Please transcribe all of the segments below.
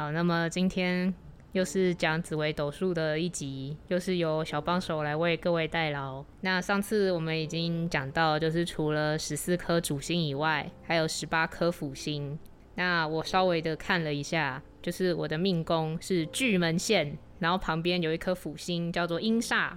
好，那么今天又是讲紫微斗数的一集，又是由小帮手来为各位代劳。那上次我们已经讲到，就是除了十四颗主星以外，还有十八颗辅星。那我稍微的看了一下，就是我的命宫是巨门线，然后旁边有一颗辅星叫做阴煞，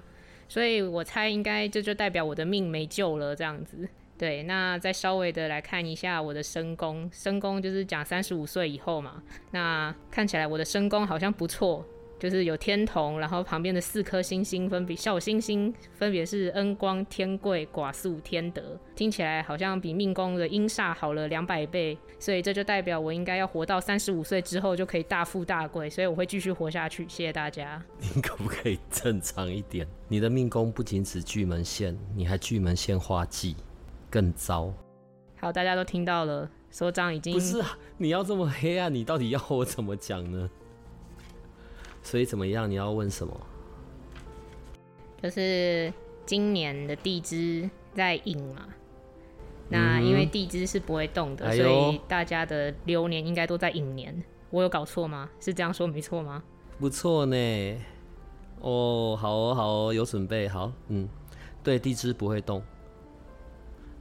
所以我猜应该这就代表我的命没救了这样子。对，那再稍微的来看一下我的身宫，身宫就是讲三十五岁以后嘛。那看起来我的身宫好像不错，就是有天同，然后旁边的四颗星星分别小星星分别是恩光、天贵、寡宿、天德，听起来好像比命宫的阴煞好了两百倍。所以这就代表我应该要活到三十五岁之后就可以大富大贵，所以我会继续活下去。谢谢大家。你可不可以正常一点？你的命宫不仅指巨门线，你还巨门线化忌。更糟。好，大家都听到了，所长已经不是啊，你要这么黑暗，你到底要我怎么讲呢？所以怎么样？你要问什么？就是今年的地支在寅嘛，那因为地支是不会动的，所以大家的流年应该都在寅年。我有搞错吗？是这样说没错吗？不错呢。哦，好哦，好哦，有准备好。嗯，对，地支不会动。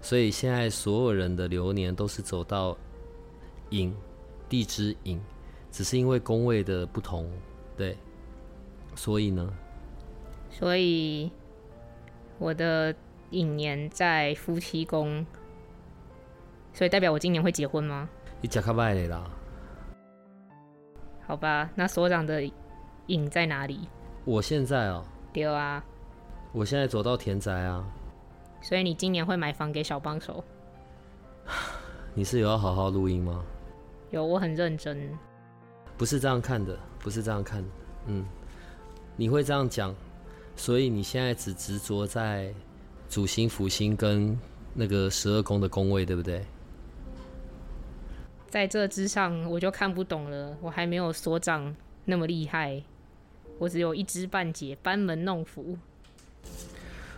所以现在所有人的流年都是走到寅，地支寅，只是因为宫位的不同，对。所以呢？所以我的寅年在夫妻宫，所以代表我今年会结婚吗？你假卡拜的啦。好吧，那所长的寅在哪里？我现在哦。丢啊！我现在走到田宅啊。所以你今年会买房给小帮手？你是有要好好录音吗？有，我很认真。不是这样看的，不是这样看。嗯，你会这样讲，所以你现在只执着在主星、辅星跟那个十二宫的宫位，对不对？在这之上，我就看不懂了。我还没有所长那么厉害，我只有一知半解，班门弄斧。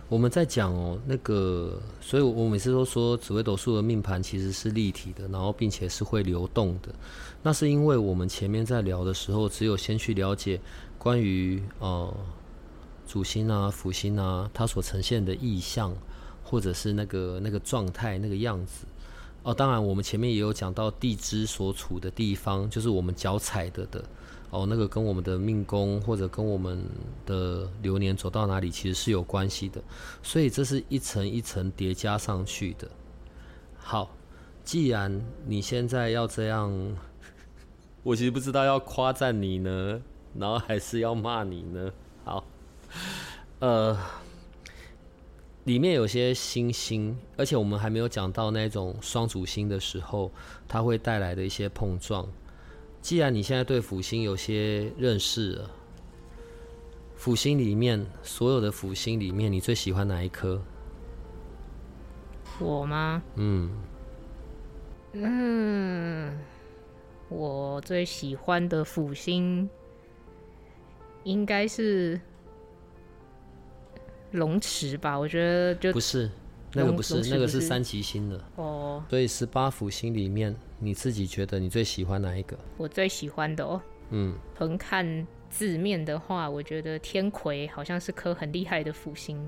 我们在讲哦，那个，所以我每次都说紫微斗数的命盘其实是立体的，然后并且是会流动的。那是因为我们前面在聊的时候，只有先去了解关于呃主星啊、辅星啊，它所呈现的意象，或者是那个那个状态、那个样子。哦，当然我们前面也有讲到地支所处的地方，就是我们脚踩的的。哦，那个跟我们的命宫或者跟我们的流年走到哪里，其实是有关系的。所以这是一层一层叠加上去的。好，既然你现在要这样，我其实不知道要夸赞你呢，然后还是要骂你呢。好，呃，里面有些星星，而且我们还没有讲到那种双主星的时候，它会带来的一些碰撞。既然你现在对辅星有些认识了，辅星里面所有的辅星里面，你最喜欢哪一颗？我吗？嗯嗯，我最喜欢的辅星应该是龙池吧？我觉得就不是。那个不是，那个是三级星的哦。所以十八辅星里面，你自己觉得你最喜欢哪一个？我最喜欢的哦。嗯，横看字面的话，我觉得天魁好像是颗很厉害的辅星。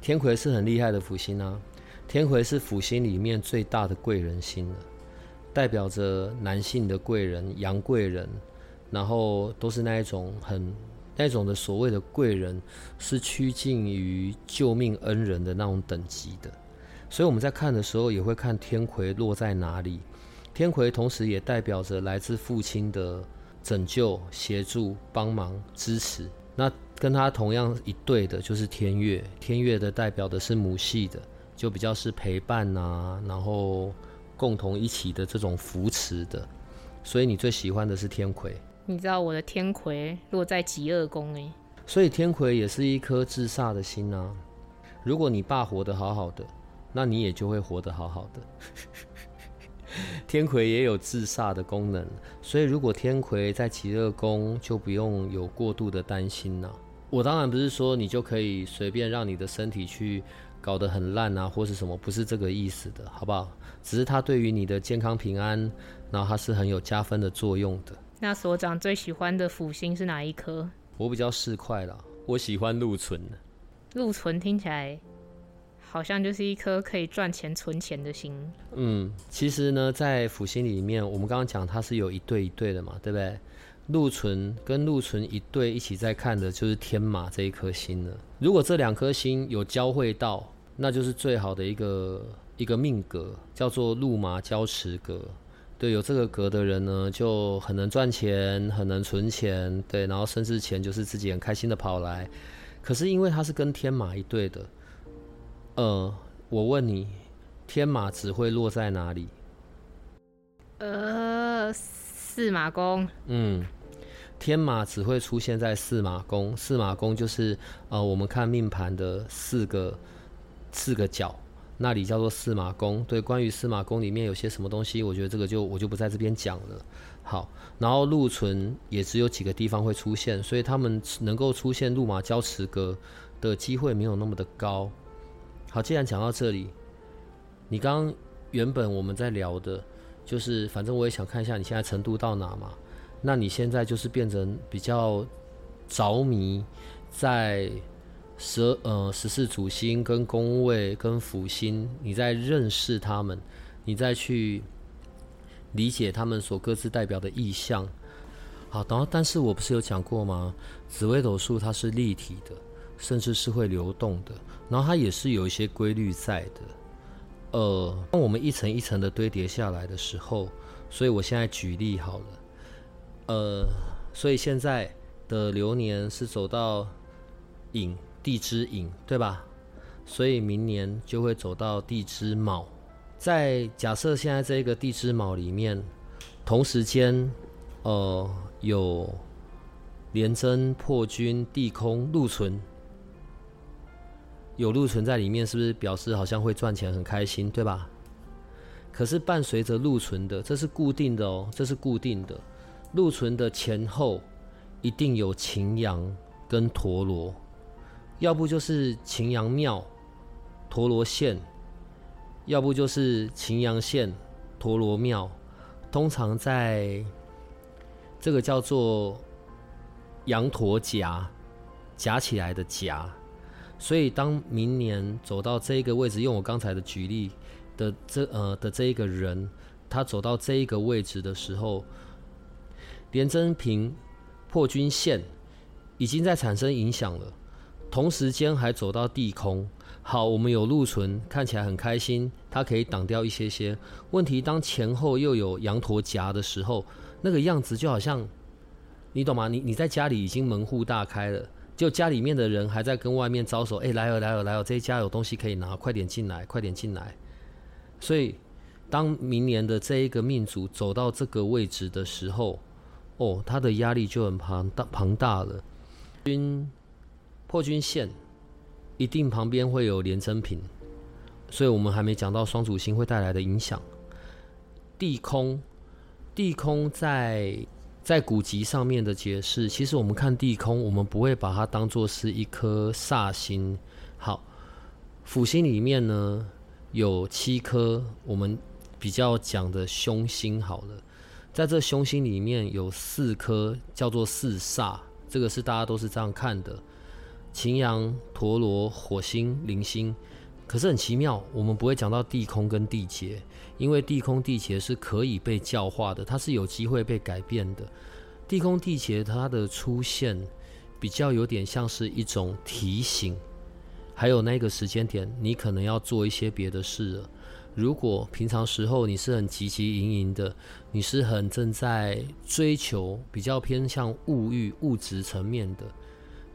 天魁是很厉害的辅星啊。天魁是辅星里面最大的贵人星了，代表着男性的贵人、杨贵人，然后都是那一种很那种的所谓的贵人，是趋近于救命恩人的那种等级的。所以我们在看的时候，也会看天魁落在哪里。天魁同时也代表着来自父亲的拯救、协助、帮忙、支持。那跟他同样一对的，就是天月。天月的代表的是母系的，就比较是陪伴啊，然后共同一起的这种扶持的。所以你最喜欢的是天魁。你知道我的天魁落在极恶宫哎，所以天魁也是一颗自煞的心啊。如果你爸活得好好的，那你也就会活得好好的。天魁也有自煞的功能，所以如果天魁在极乐宫，就不用有过度的担心了。我当然不是说你就可以随便让你的身体去搞得很烂啊，或是什么，不是这个意思的，好不好？只是它对于你的健康平安，然后它是很有加分的作用的。那所长最喜欢的辅星是哪一颗？我比较市侩啦，我喜欢禄存。禄存听起来好像就是一颗可以赚钱存钱的心。嗯，其实呢，在辅星里面，我们刚刚讲它是有一对一对的嘛，对不对？禄存跟禄存一对一起在看的就是天马这一颗星了。如果这两颗星有交汇到，那就是最好的一个一个命格，叫做禄马交持格。对，有这个格的人呢，就很能赚钱，很能存钱。对，然后甚至钱就是自己很开心的跑来。可是因为它是跟天马一对的，呃，我问你，天马只会落在哪里？呃，四马宫。嗯。天马只会出现在四马宫，四马宫就是呃，我们看命盘的四个四个角，那里叫做四马宫。对，关于四马宫里面有些什么东西，我觉得这个就我就不在这边讲了。好，然后禄存也只有几个地方会出现，所以他们能够出现禄马交持格的机会没有那么的高。好，既然讲到这里，你刚原本我们在聊的，就是反正我也想看一下你现在程度到哪嘛。那你现在就是变成比较着迷在十呃十四主星跟宫位跟辅星，你在认识他们，你再去理解他们所各自代表的意象。好，然后但是我不是有讲过吗？紫微斗数它是立体的，甚至是会流动的，然后它也是有一些规律在的。呃，当我们一层一层的堆叠下来的时候，所以我现在举例好了。呃，所以现在的流年是走到寅地支寅，对吧？所以明年就会走到地支卯。在假设现在这个地支卯里面，同时间，呃，有廉贞、破军、地空、禄存，有禄存在里面，是不是表示好像会赚钱很开心，对吧？可是伴随着禄存的，这是固定的哦，这是固定的。禄存的前后一定有擎羊跟陀螺，要不就是擎羊庙、陀螺线，要不就是擎羊线、陀螺庙。通常在这个叫做羊驼夹夹起来的夹，所以当明年走到这一个位置，用我刚才的举例的这呃的这一个人，他走到这一个位置的时候。廉贞平破军线已经在产生影响了，同时间还走到地空。好，我们有禄存，看起来很开心，它可以挡掉一些些问题。当前后又有羊驼夹的时候，那个样子就好像，你懂吗？你你在家里已经门户大开了，就家里面的人还在跟外面招手，哎，来哦来哦来哦，这一家有东西可以拿，快点进来，快点进来。所以，当明年的这一个命主走到这个位置的时候，哦，他的压力就很庞大庞大了。军破军线一定旁边会有连真品，所以我们还没讲到双主星会带来的影响。地空，地空在在古籍上面的解释，其实我们看地空，我们不会把它当做是一颗煞星。好，辅星里面呢有七颗，我们比较讲的凶星。好了。在这凶星里面有四颗叫做四煞，这个是大家都是这样看的：擎羊、陀螺、火星、铃星。可是很奇妙，我们不会讲到地空跟地劫，因为地空地劫是可以被教化的，它是有机会被改变的。地空地劫它的出现比较有点像是一种提醒，还有那个时间点，你可能要做一些别的事了。如果平常时候你是很汲汲营营的，你是很正在追求比较偏向物欲、物质层面的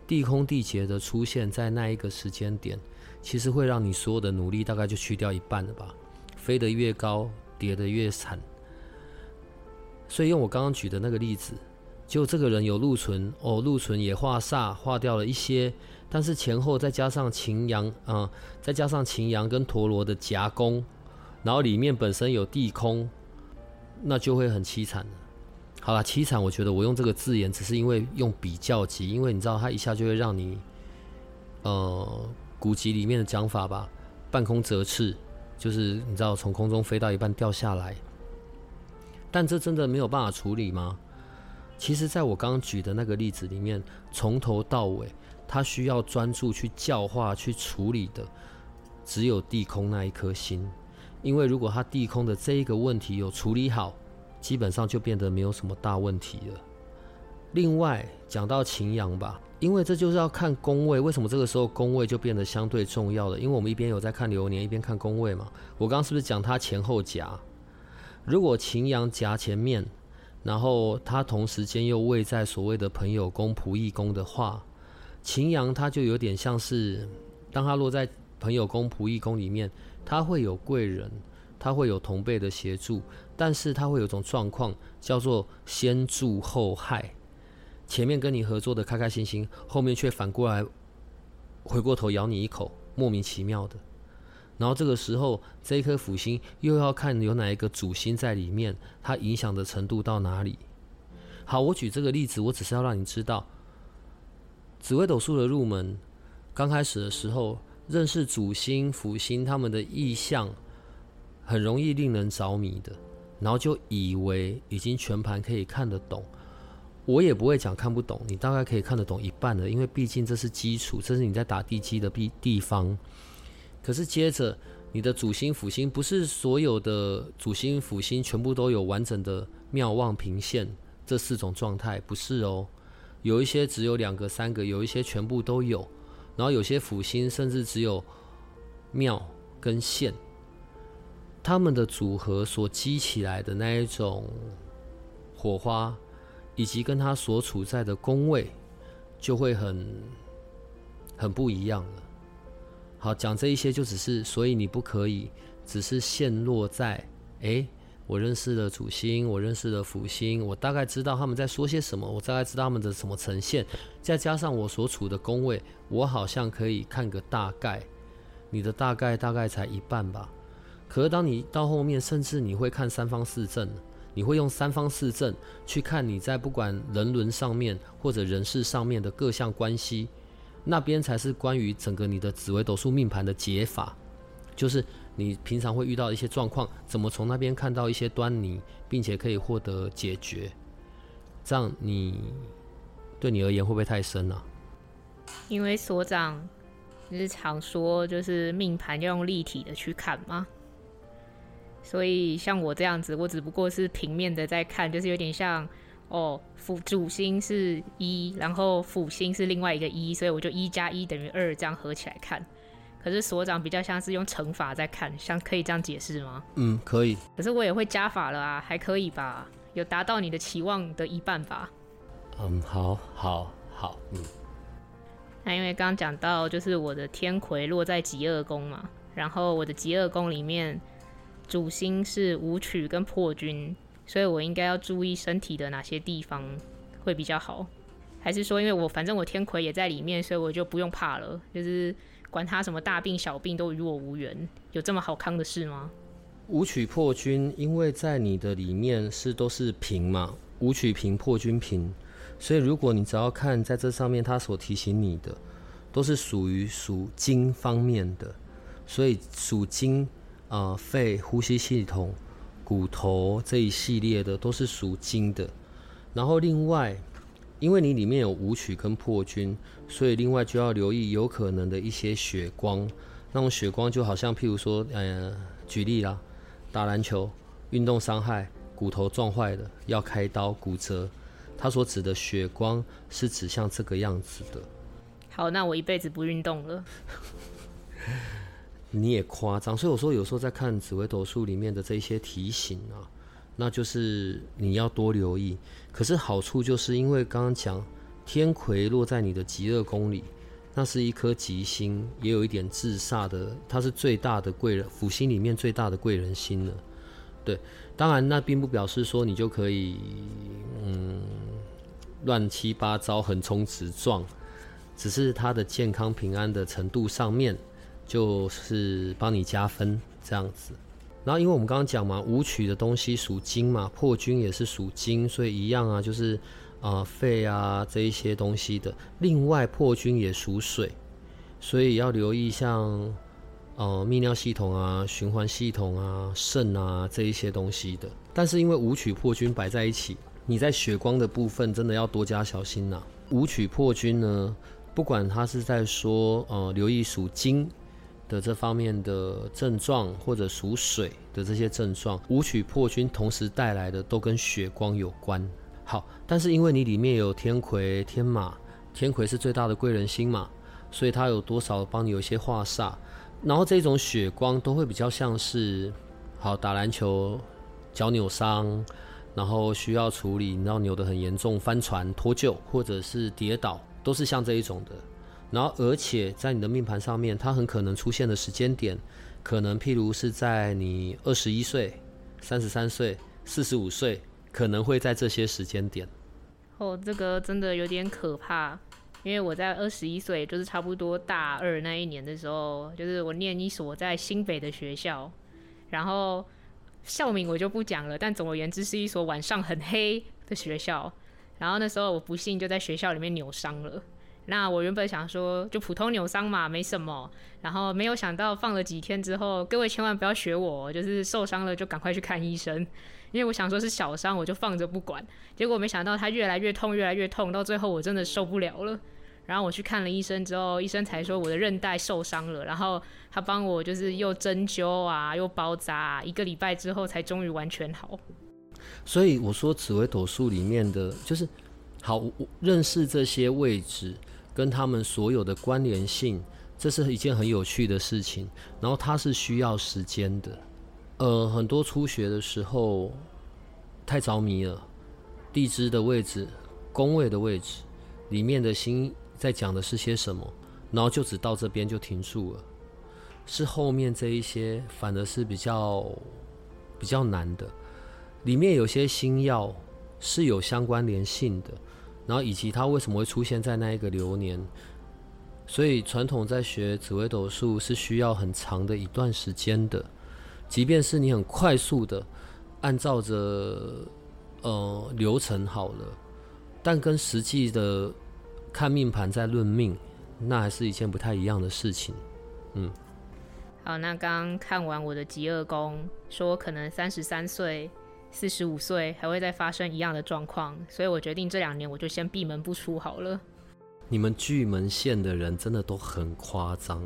地空地劫的出现，在那一个时间点，其实会让你所有的努力大概就去掉一半了吧？飞得越高，跌得越惨。所以用我刚刚举的那个例子，就这个人有禄存哦，禄存也化煞，化掉了一些，但是前后再加上擎羊啊，再加上擎羊跟陀螺的夹攻，然后里面本身有地空，那就会很凄惨了。好了，凄惨，我觉得我用这个字眼只是因为用比较级，因为你知道它一下就会让你，呃，古籍里面的讲法吧，半空折翅，就是你知道从空中飞到一半掉下来。但这真的没有办法处理吗？其实，在我刚刚举的那个例子里面，从头到尾，他需要专注去教化、去处理的，只有地空那一颗心。因为如果他地空的这一个问题有处理好，基本上就变得没有什么大问题了。另外，讲到擎羊吧，因为这就是要看宫位，为什么这个时候宫位就变得相对重要了？因为我们一边有在看流年，一边看宫位嘛。我刚刚是不是讲它前后夹？如果擎羊夹前面，然后它同时间又位在所谓的朋友宫、仆役宫的话，擎羊它就有点像是，当它落在朋友宫、仆役宫里面，它会有贵人，它会有同辈的协助，但是它会有种状况叫做先助后害，前面跟你合作的开开心心，后面却反过来回过头咬你一口，莫名其妙的。然后这个时候，这一颗辅星又要看有哪一个主星在里面，它影响的程度到哪里。好，我举这个例子，我只是要让你知道，紫微斗数的入门，刚开始的时候认识主星、辅星他们的意象，很容易令人着迷的，然后就以为已经全盘可以看得懂。我也不会讲看不懂，你大概可以看得懂一半的，因为毕竟这是基础，这是你在打地基的地地方。可是接着，你的主星、辅星不是所有的主星、辅星全部都有完整的妙望平线这四种状态，不是哦。有一些只有两个、三个，有一些全部都有。然后有些辅星甚至只有妙跟线，它们的组合所激起来的那一种火花，以及跟他所处在的宫位，就会很很不一样了。好，讲这一些就只是，所以你不可以只是陷落在，诶，我认识了主星，我认识了辅星，我大概知道他们在说些什么，我大概知道他们的什么呈现，再加上我所处的宫位，我好像可以看个大概。你的大概大概才一半吧。可是当你到后面，甚至你会看三方四正，你会用三方四正去看你在不管人伦上面或者人事上面的各项关系。那边才是关于整个你的紫微斗数命盘的解法，就是你平常会遇到一些状况，怎么从那边看到一些端倪，并且可以获得解决。这样你对你而言会不会太深了？因为所长日常说，就是命盘要用立体的去看吗，所以像我这样子，我只不过是平面的在看，就是有点像。哦，辅主星是一，然后辅星是另外一个一，所以我就一加一等于二这样合起来看。可是所长比较像是用乘法在看，像可以这样解释吗？嗯，可以。可是我也会加法了啊，还可以吧？有达到你的期望的一半吧？嗯，好，好，好，嗯。那因为刚刚讲到，就是我的天魁落在极恶宫嘛，然后我的极恶宫里面主星是武曲跟破军。所以我应该要注意身体的哪些地方会比较好？还是说，因为我反正我天魁也在里面，所以我就不用怕了？就是管他什么大病小病都与我无缘，有这么好康的事吗？武曲破军，因为在你的里面是都是平嘛，武曲平破军平，所以如果你只要看在这上面，他所提醒你的都是属于属金方面的，所以属金啊，肺、呼吸系统。骨头这一系列的都是属金的，然后另外，因为你里面有武曲跟破军，所以另外就要留意有可能的一些血光。那种血光就好像譬如说，呃，举例啦，打篮球运动伤害骨头撞坏了要开刀骨折，他所指的血光是指像这个样子的。好，那我一辈子不运动了。你也夸张，所以我说有时候在看紫微斗数里面的这些提醒啊，那就是你要多留意。可是好处就是因为刚刚讲天魁落在你的极恶宫里，那是一颗吉星，也有一点自煞的，它是最大的贵人，辅星里面最大的贵人星了。对，当然那并不表示说你就可以嗯乱七八糟横冲直撞，只是他的健康平安的程度上面就是帮你加分这样子。然后因为我们刚刚讲嘛，武曲的东西属金嘛，破军也是属金，所以一样啊，就是啊肺啊这一些东西的。另外破军也属水，所以要留意像。呃，泌尿系统啊，循环系统啊，肾啊这一些东西的。但是因为舞曲破军摆在一起，你在血光的部分真的要多加小心呐。舞曲破军呢，不管他是在说呃留意属金的这方面的症状，或者属水的这些症状，五曲破军同时带来的都跟血光有关。好，但是因为你里面有天魁、天马，天魁是最大的贵人星嘛，所以它有多少帮你有一些化煞。然后这种血光都会比较像是，好打篮球脚扭伤，然后需要处理，然后扭得很严重，翻船脱臼或者是跌倒，都是像这一种的。然后而且在你的命盘上面，它很可能出现的时间点，可能譬如是在你二十一岁、三十三岁、四十五岁，可能会在这些时间点。哦，这个真的有点可怕。因为我在二十一岁，就是差不多大二那一年的时候，就是我念一所在新北的学校，然后校名我就不讲了，但总而言之是一所晚上很黑的学校。然后那时候我不幸就在学校里面扭伤了。那我原本想说就普通扭伤嘛，没什么。然后没有想到放了几天之后，各位千万不要学我，就是受伤了就赶快去看医生。因为我想说是小伤，我就放着不管。结果没想到它越来越痛，越来越痛，到最后我真的受不了了。然后我去看了医生之后，医生才说我的韧带受伤了。然后他帮我就是又针灸啊，又包扎，一个礼拜之后才终于完全好。所以我说紫微斗数里面的就是好认识这些位置跟他们所有的关联性，这是一件很有趣的事情。然后它是需要时间的。呃，很多初学的时候太着迷了，地支的位置、宫位的位置里面的星。在讲的是些什么，然后就只到这边就停住了。是后面这一些反而是比较比较难的，里面有些星耀是有相关联性的，然后以及它为什么会出现在那一个流年。所以传统在学紫微斗数是需要很长的一段时间的，即便是你很快速的按照着呃流程好了，但跟实际的。看命盘在论命，那还是一件不太一样的事情。嗯，好，那刚看完我的极恶宫，说可能三十三岁、四十五岁还会再发生一样的状况，所以我决定这两年我就先闭门不出好了。你们巨门县的人真的都很夸张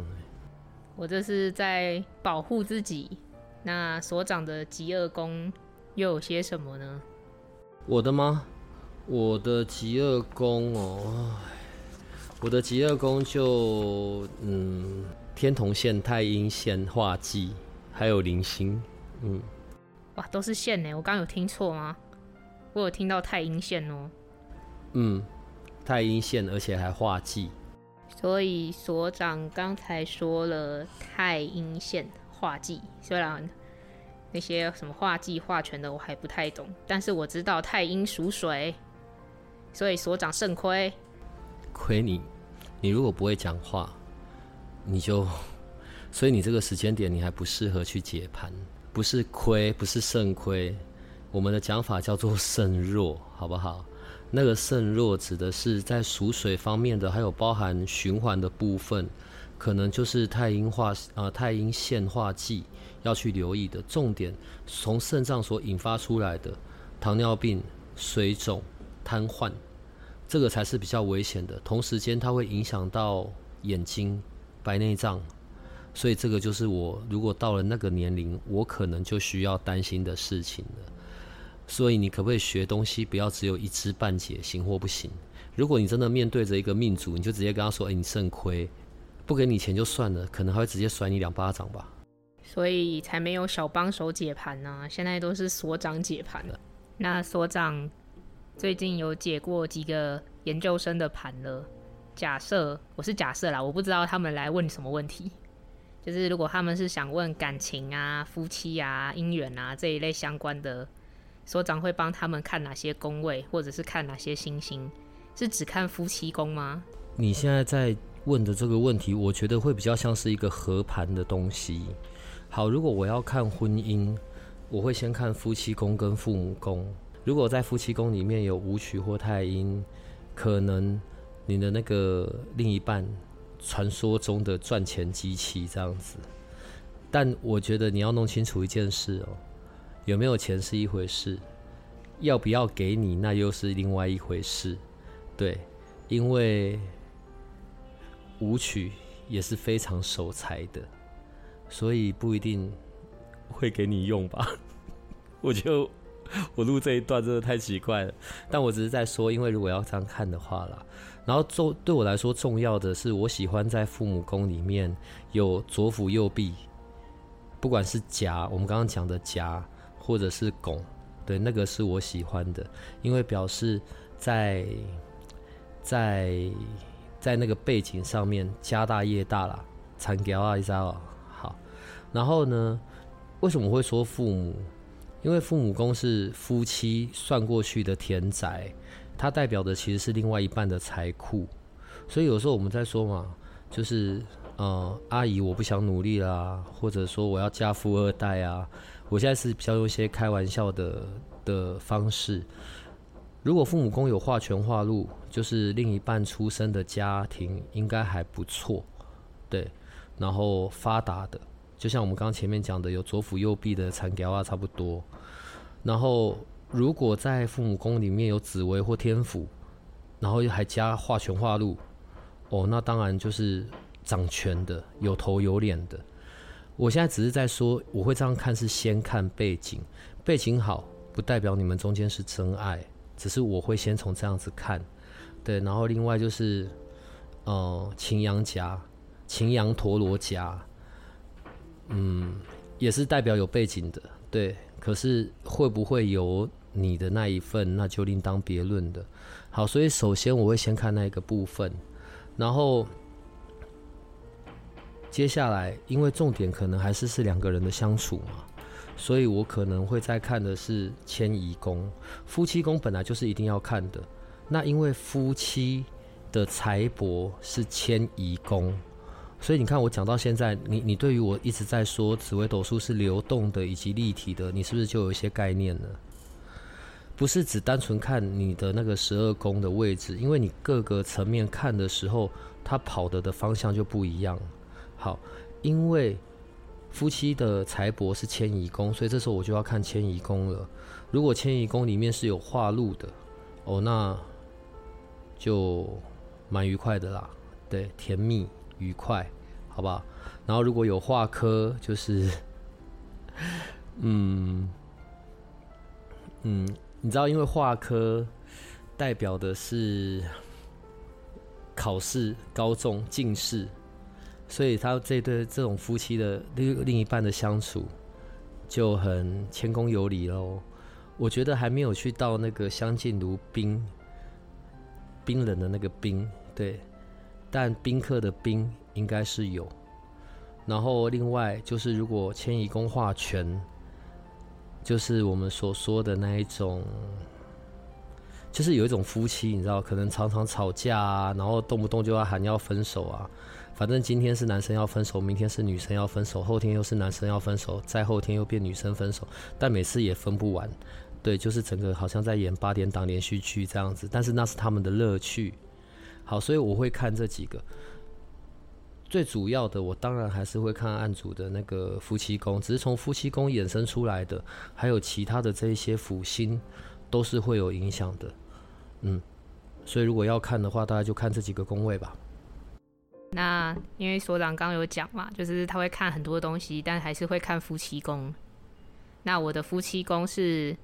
我这是在保护自己。那所长的极恶宫又有些什么呢？我的吗？我的极恶宫哦。我的极恶宫就嗯，天童线、太阴线、化忌，还有零星，嗯，哇，都是线呢！我刚有听错吗？我有听到太阴线哦。嗯，太阴线，而且还化忌。所以所长刚才说了太阴线化忌，虽然那些什么化忌化权的我还不太懂，但是我知道太阴属水，所以所长肾亏。亏你。你如果不会讲话，你就，所以你这个时间点你还不适合去解盘，不是亏，不是肾亏，我们的讲法叫做肾弱，好不好？那个肾弱指的是在属水方面的，还有包含循环的部分，可能就是太阴化啊，太阴线化剂要去留意的重点，从肾脏所引发出来的糖尿病、水肿、瘫痪。这个才是比较危险的，同时间它会影响到眼睛、白内障，所以这个就是我如果到了那个年龄，我可能就需要担心的事情了。所以你可不可以学东西，不要只有一知半解，行或不行？如果你真的面对着一个命主，你就直接跟他说：“哎，你肾亏，不给你钱就算了，可能还会直接甩你两巴掌吧。”所以才没有小帮手解盘呢，现在都是所长解盘了。那所长。最近有解过几个研究生的盘了。假设我是假设啦，我不知道他们来问什么问题。就是如果他们是想问感情啊、夫妻啊、姻缘啊这一类相关的，所长会帮他们看哪些宫位，或者是看哪些星星？是只看夫妻宫吗？你现在在问的这个问题，我觉得会比较像是一个合盘的东西。好，如果我要看婚姻，我会先看夫妻宫跟父母宫。如果在夫妻宫里面有武曲或太阴，可能你的那个另一半。传说中的赚钱机器这样子，但我觉得你要弄清楚一件事哦，有没有钱是一回事，要不要给你那又是另外一回事。对，因为舞曲也是非常守财的，所以不一定会给你用吧。我就我录这一段真的太奇怪了，但我只是在说，因为如果要这样看的话啦。然后重对我来说重要的是，我喜欢在父母宫里面有左辅右弼，不管是甲，我们刚刚讲的甲，或者是拱，对，那个是我喜欢的，因为表示在在在那个背景上面家大业大啦，产条啊一下哦，好，然后呢，为什么会说父母？因为父母宫是夫妻算过去的田宅。它代表的其实是另外一半的财库，所以有时候我们在说嘛，就是呃，阿姨我不想努力啦，或者说我要嫁富二代啊，我现在是比较用一些开玩笑的的方式。如果父母宫有化权化禄，就是另一半出生的家庭应该还不错，对，然后发达的，就像我们刚前面讲的，有左辅右弼的产条啊，差不多，然后。如果在父母宫里面有紫薇或天府，然后还加化权化禄，哦，那当然就是掌权的，有头有脸的。我现在只是在说，我会这样看，是先看背景，背景好不代表你们中间是真爱，只是我会先从这样子看，对。然后另外就是，呃，擎羊夹，擎羊陀罗夹，嗯，也是代表有背景的，对。可是会不会有你的那一份，那就另当别论的。好，所以首先我会先看那一个部分，然后接下来，因为重点可能还是是两个人的相处嘛，所以我可能会再看的是迁移宫。夫妻宫本来就是一定要看的，那因为夫妻的财帛是迁移宫。所以你看，我讲到现在，你你对于我一直在说紫微斗数是流动的以及立体的，你是不是就有一些概念了？不是只单纯看你的那个十二宫的位置，因为你各个层面看的时候，它跑的的方向就不一样。好，因为夫妻的财帛是迁移宫，所以这时候我就要看迁移宫了。如果迁移宫里面是有化禄的，哦，那就蛮愉快的啦，对，甜蜜。愉快，好不好？然后如果有化科，就是，嗯嗯，你知道，因为画科代表的是考试高中进士，所以他这对这种夫妻的另另一半的相处就很谦恭有礼喽。我觉得还没有去到那个相敬如宾，冰冷的那个冰，对。但宾客的宾应该是有，然后另外就是如果迁移宫化权，就是我们所说的那一种，就是有一种夫妻，你知道，可能常常吵架啊，然后动不动就要喊要分手啊，反正今天是男生要分手，明天是女生要分手，后天又是男生要分手，再后天又变女生分手，但每次也分不完，对，就是整个好像在演八点档连续剧这样子，但是那是他们的乐趣。好，所以我会看这几个。最主要的，我当然还是会看案主的那个夫妻宫，只是从夫妻宫衍生出来的，还有其他的这一些辅星，都是会有影响的。嗯，所以如果要看的话，大家就看这几个宫位吧。那因为所长刚刚有讲嘛，就是他会看很多东西，但还是会看夫妻宫。那我的夫妻宫是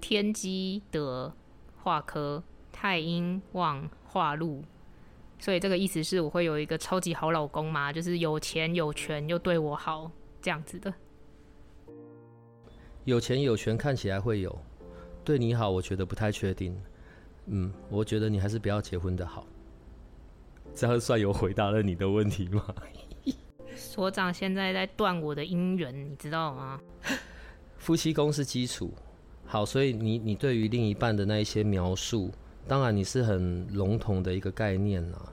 天机德化科。太阴旺化禄，所以这个意思是我会有一个超级好老公嘛，就是有钱有权又对我好这样子的。有钱有权看起来会有，对你好，我觉得不太确定。嗯，我觉得你还是不要结婚的好。这样算有回答了你的问题吗？所长现在在断我的姻缘，你知道吗？夫妻宫是基础，好，所以你你对于另一半的那一些描述，当然你是很笼统的一个概念啊。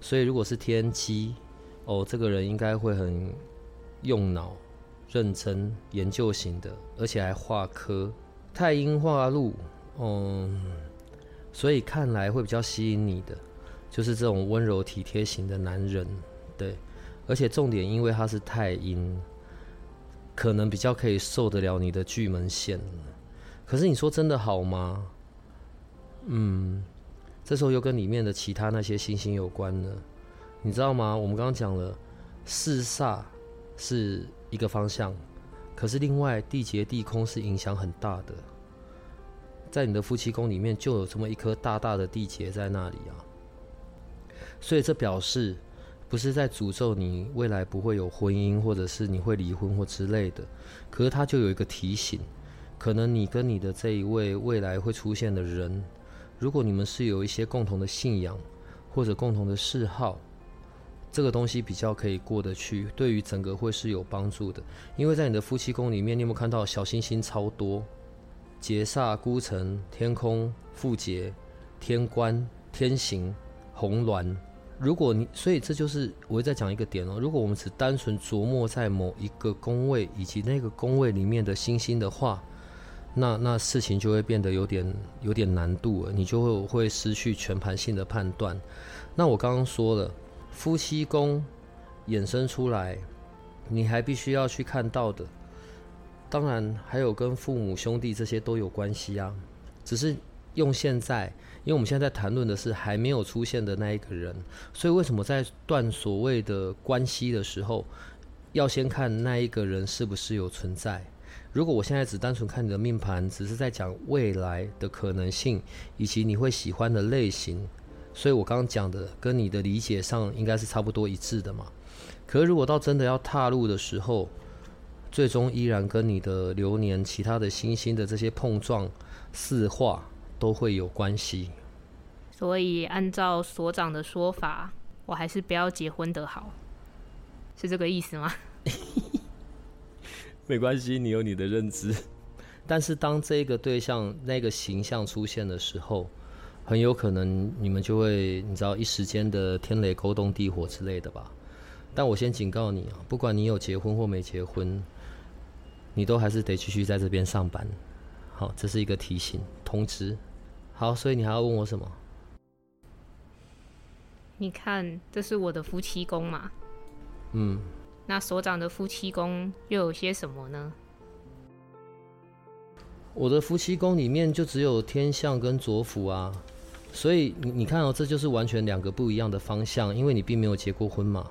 所以如果是天机，哦，这个人应该会很用脑、认真研究型的，而且还画科。太阴化禄，嗯，所以看来会比较吸引你的，就是这种温柔体贴型的男人，对。而且重点，因为他是太阴，可能比较可以受得了你的巨门线。可是你说真的好吗？嗯，这时候又跟里面的其他那些星星有关了，你知道吗？我们刚刚讲了四煞是一个方向，可是另外地劫地空是影响很大的，在你的夫妻宫里面就有这么一颗大大的地劫在那里啊，所以这表示。不是在诅咒你未来不会有婚姻，或者是你会离婚或之类的。可是他就有一个提醒，可能你跟你的这一位未来会出现的人，如果你们是有一些共同的信仰或者共同的嗜好，这个东西比较可以过得去，对于整个会是有帮助的。因为在你的夫妻宫里面，你有没有看到小星星超多？劫煞、孤城、天空、富劫、天官、天行、红鸾。如果你，所以这就是我会再讲一个点哦。如果我们只单纯琢磨在某一个宫位以及那个宫位里面的星星的话，那那事情就会变得有点有点难度了，你就会会失去全盘性的判断。那我刚刚说了，夫妻宫衍生出来，你还必须要去看到的，当然还有跟父母兄弟这些都有关系啊，只是。用现在，因为我们现在在谈论的是还没有出现的那一个人，所以为什么在断所谓的关系的时候，要先看那一个人是不是有存在？如果我现在只单纯看你的命盘，只是在讲未来的可能性以及你会喜欢的类型，所以我刚刚讲的跟你的理解上应该是差不多一致的嘛。可是如果到真的要踏入的时候，最终依然跟你的流年、其他的星星的这些碰撞、四化。都会有关系，所以按照所长的说法，我还是不要结婚的好，是这个意思吗？没关系，你有你的认知。但是当这个对象那个形象出现的时候，很有可能你们就会，你知道一时间的天雷勾动地火之类的吧。但我先警告你啊，不管你有结婚或没结婚，你都还是得继续在这边上班。好，这是一个提醒通知。好，所以你还要问我什么？你看，这是我的夫妻宫嘛？嗯。那所长的夫妻宫又有些什么呢？我的夫妻宫里面就只有天象跟左辅啊，所以你你看哦，这就是完全两个不一样的方向，因为你并没有结过婚嘛。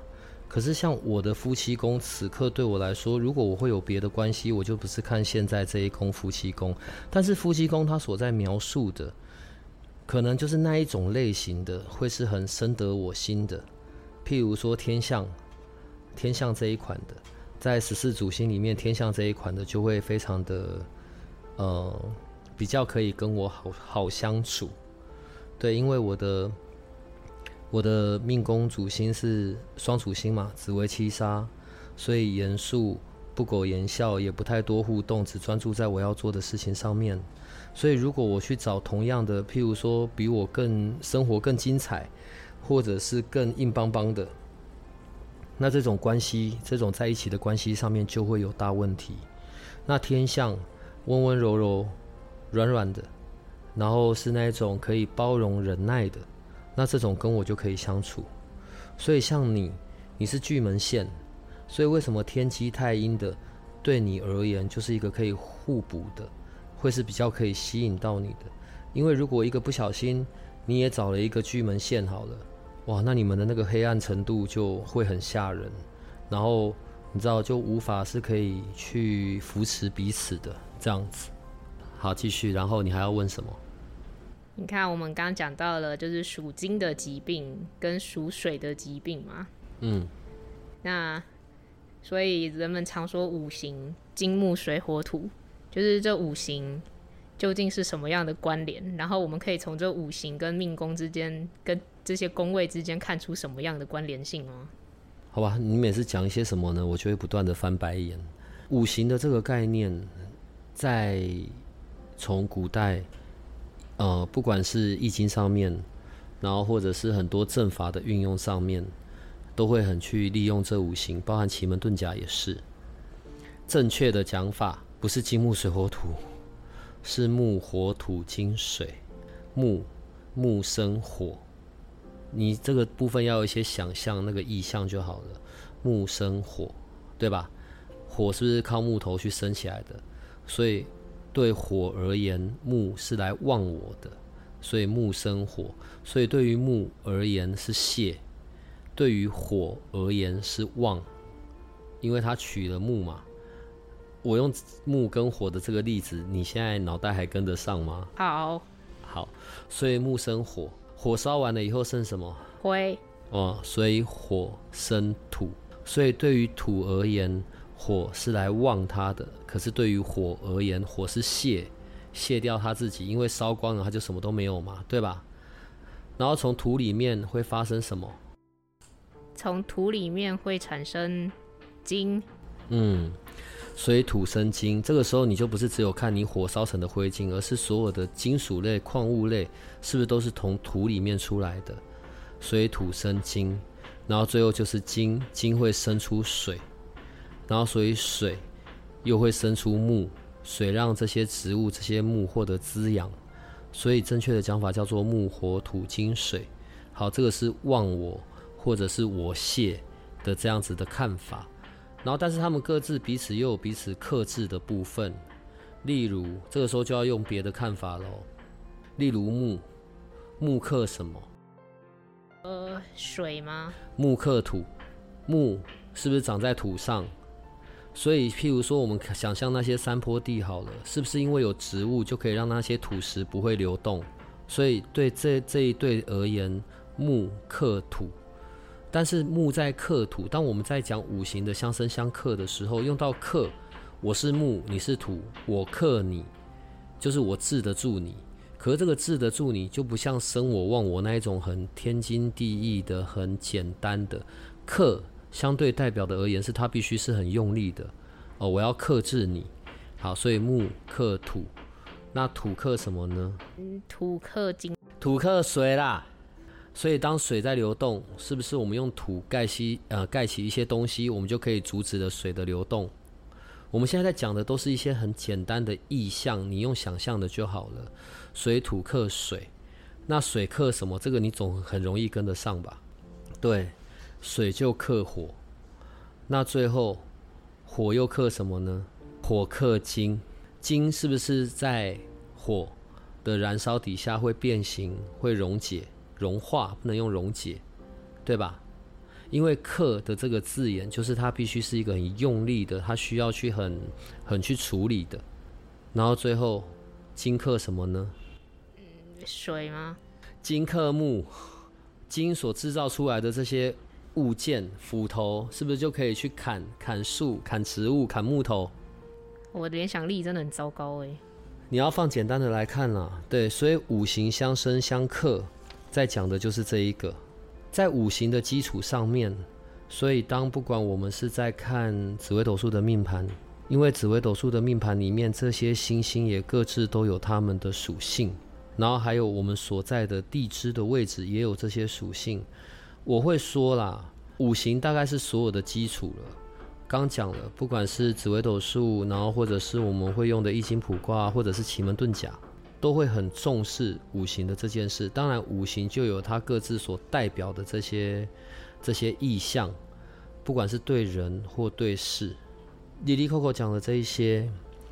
可是像我的夫妻宫，此刻对我来说，如果我会有别的关系，我就不是看现在这一宫夫妻宫。但是夫妻宫它所在描述的，可能就是那一种类型的，会是很深得我心的。譬如说天象，天象这一款的，在十四主星里面，天象这一款的就会非常的，呃，比较可以跟我好好相处。对，因为我的。我的命宫主星是双主星嘛，紫微七杀，所以严肃、不苟言笑，也不太多互动，只专注在我要做的事情上面。所以，如果我去找同样的，譬如说比我更生活更精彩，或者是更硬邦邦的，那这种关系，这种在一起的关系上面就会有大问题。那天象温温柔柔、软软的，然后是那种可以包容忍耐的。那这种跟我就可以相处，所以像你，你是巨门线，所以为什么天机太阴的对你而言就是一个可以互补的，会是比较可以吸引到你的？因为如果一个不小心你也找了一个巨门线好了，哇，那你们的那个黑暗程度就会很吓人，然后你知道就无法是可以去扶持彼此的这样子。好，继续，然后你还要问什么？你看，我们刚刚讲到了，就是属金的疾病跟属水的疾病嘛。嗯。那所以人们常说五行金木水火土，就是这五行究竟是什么样的关联？然后我们可以从这五行跟命宫之间、跟这些宫位之间看出什么样的关联性吗？好吧，你每次讲一些什么呢？我就会不断的翻白眼。五行的这个概念，在从古代，呃，不管是易经上面，然后或者是很多阵法的运用上面，都会很去利用这五行，包含奇门遁甲也是。正确的讲法不是金木水火土，是木火土金水。木木生火。你这个部分要有一些想象，那个意象就好了。木生火，对吧？火是不是靠木头去升起来的？所以对火而言，木是来旺我的，所以木生火。所以对于木而言是泄，对于火而言是旺，因为它取了木嘛。我用木跟火的这个例子，你现在脑袋还跟得上吗？好，好，所以木生火。火烧完了以后剩什么？灰哦，所以火生土，所以对于土而言，火是来旺它的；可是对于火而言，火是泄泄掉它自己，因为烧光了它就什么都没有嘛，对吧？然后从土里面会发生什么？从土里面会产生金。嗯。水土生金，这个时候你就不是只有看你火烧成的灰烬，而是所有的金属类、矿物类是不是都是从土里面出来的？水土生金，然后最后就是金，金会生出水，然后所以水又会生出木，水让这些植物、这些木获得滋养，所以正确的讲法叫做木火土金水。好，这个是忘我或者是我谢的这样子的看法。然后，但是他们各自彼此又有彼此克制的部分。例如，这个时候就要用别的看法喽。例如木，木克什么？呃，水吗？木克土，木是不是长在土上？所以，譬如说，我们想象那些山坡地好了，是不是因为有植物就可以让那些土石不会流动？所以，对这这一对而言，木克土。但是木在克土，当我们在讲五行的相生相克的时候，用到克，我是木，你是土，我克你，就是我治得住你。可是这个治得住你，就不像生我旺我那一种很天经地义的、很简单的克，相对代表的而言，是它必须是很用力的哦。我要克制你，好，所以木克土，那土克什么呢？嗯，土克金，土克水啦。所以，当水在流动，是不是我们用土盖吸呃盖起一些东西，我们就可以阻止了水的流动？我们现在在讲的都是一些很简单的意象，你用想象的就好了。水土克水，那水克什么？这个你总很容易跟得上吧？对，水就克火。那最后火又克什么呢？火克金，金是不是在火的燃烧底下会变形、会溶解？融化不能用溶解，对吧？因为克的这个字眼，就是它必须是一个很用力的，它需要去很很去处理的。然后最后金克什么呢？嗯，水吗？金克木，金所制造出来的这些物件，斧头是不是就可以去砍砍树、砍植物、砍木头？我的联想力真的很糟糕哎。你要放简单的来看啦，对，所以五行相生相克。在讲的就是这一个，在五行的基础上面，所以当不管我们是在看紫微斗数的命盘，因为紫微斗数的命盘里面这些星星也各自都有它们的属性，然后还有我们所在的地支的位置也有这些属性。我会说啦，五行大概是所有的基础了。刚讲了，不管是紫微斗数，然后或者是我们会用的易经卜卦，或者是奇门遁甲。都会很重视五行的这件事。当然，五行就有它各自所代表的这些这些意象，不管是对人或对事。莉莉 Coco 讲的这一些，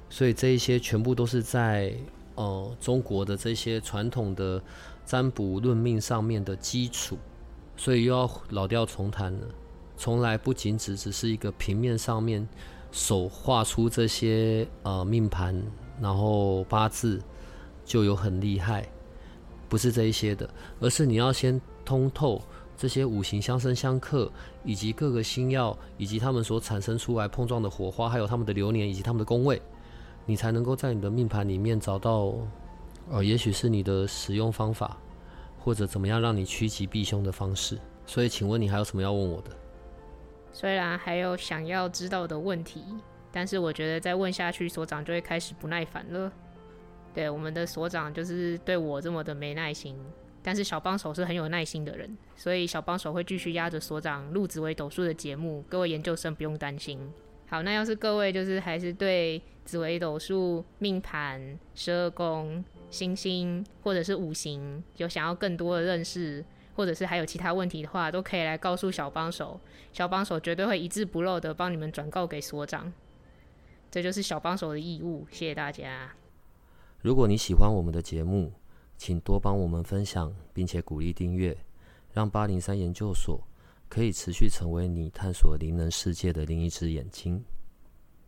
所以这一些全部都是在呃中国的这些传统的占卜论命上面的基础。所以又要老调重弹了，从来不仅只只是一个平面上面手画出这些呃命盘，然后八字。就有很厉害，不是这一些的，而是你要先通透这些五行相生相克，以及各个星耀，以及他们所产生出来碰撞的火花，还有他们的流年以及他们的宫位，你才能够在你的命盘里面找到，呃，也许是你的使用方法，或者怎么样让你趋吉避凶的方式。所以，请问你还有什么要问我的？虽然还有想要知道的问题，但是我觉得再问下去，所长就会开始不耐烦了。对，我们的所长就是对我这么的没耐心，但是小帮手是很有耐心的人，所以小帮手会继续压着所长录紫微斗数的节目，各位研究生不用担心。好，那要是各位就是还是对紫微斗数命盘、十二宫、星星或者是五行有想要更多的认识，或者是还有其他问题的话，都可以来告诉小帮手，小帮手绝对会一字不漏的帮你们转告给所长。这就是小帮手的义务，谢谢大家。如果你喜欢我们的节目，请多帮我们分享，并且鼓励订阅，让八零三研究所。可以持续成为你探索灵能世界的另一只眼睛。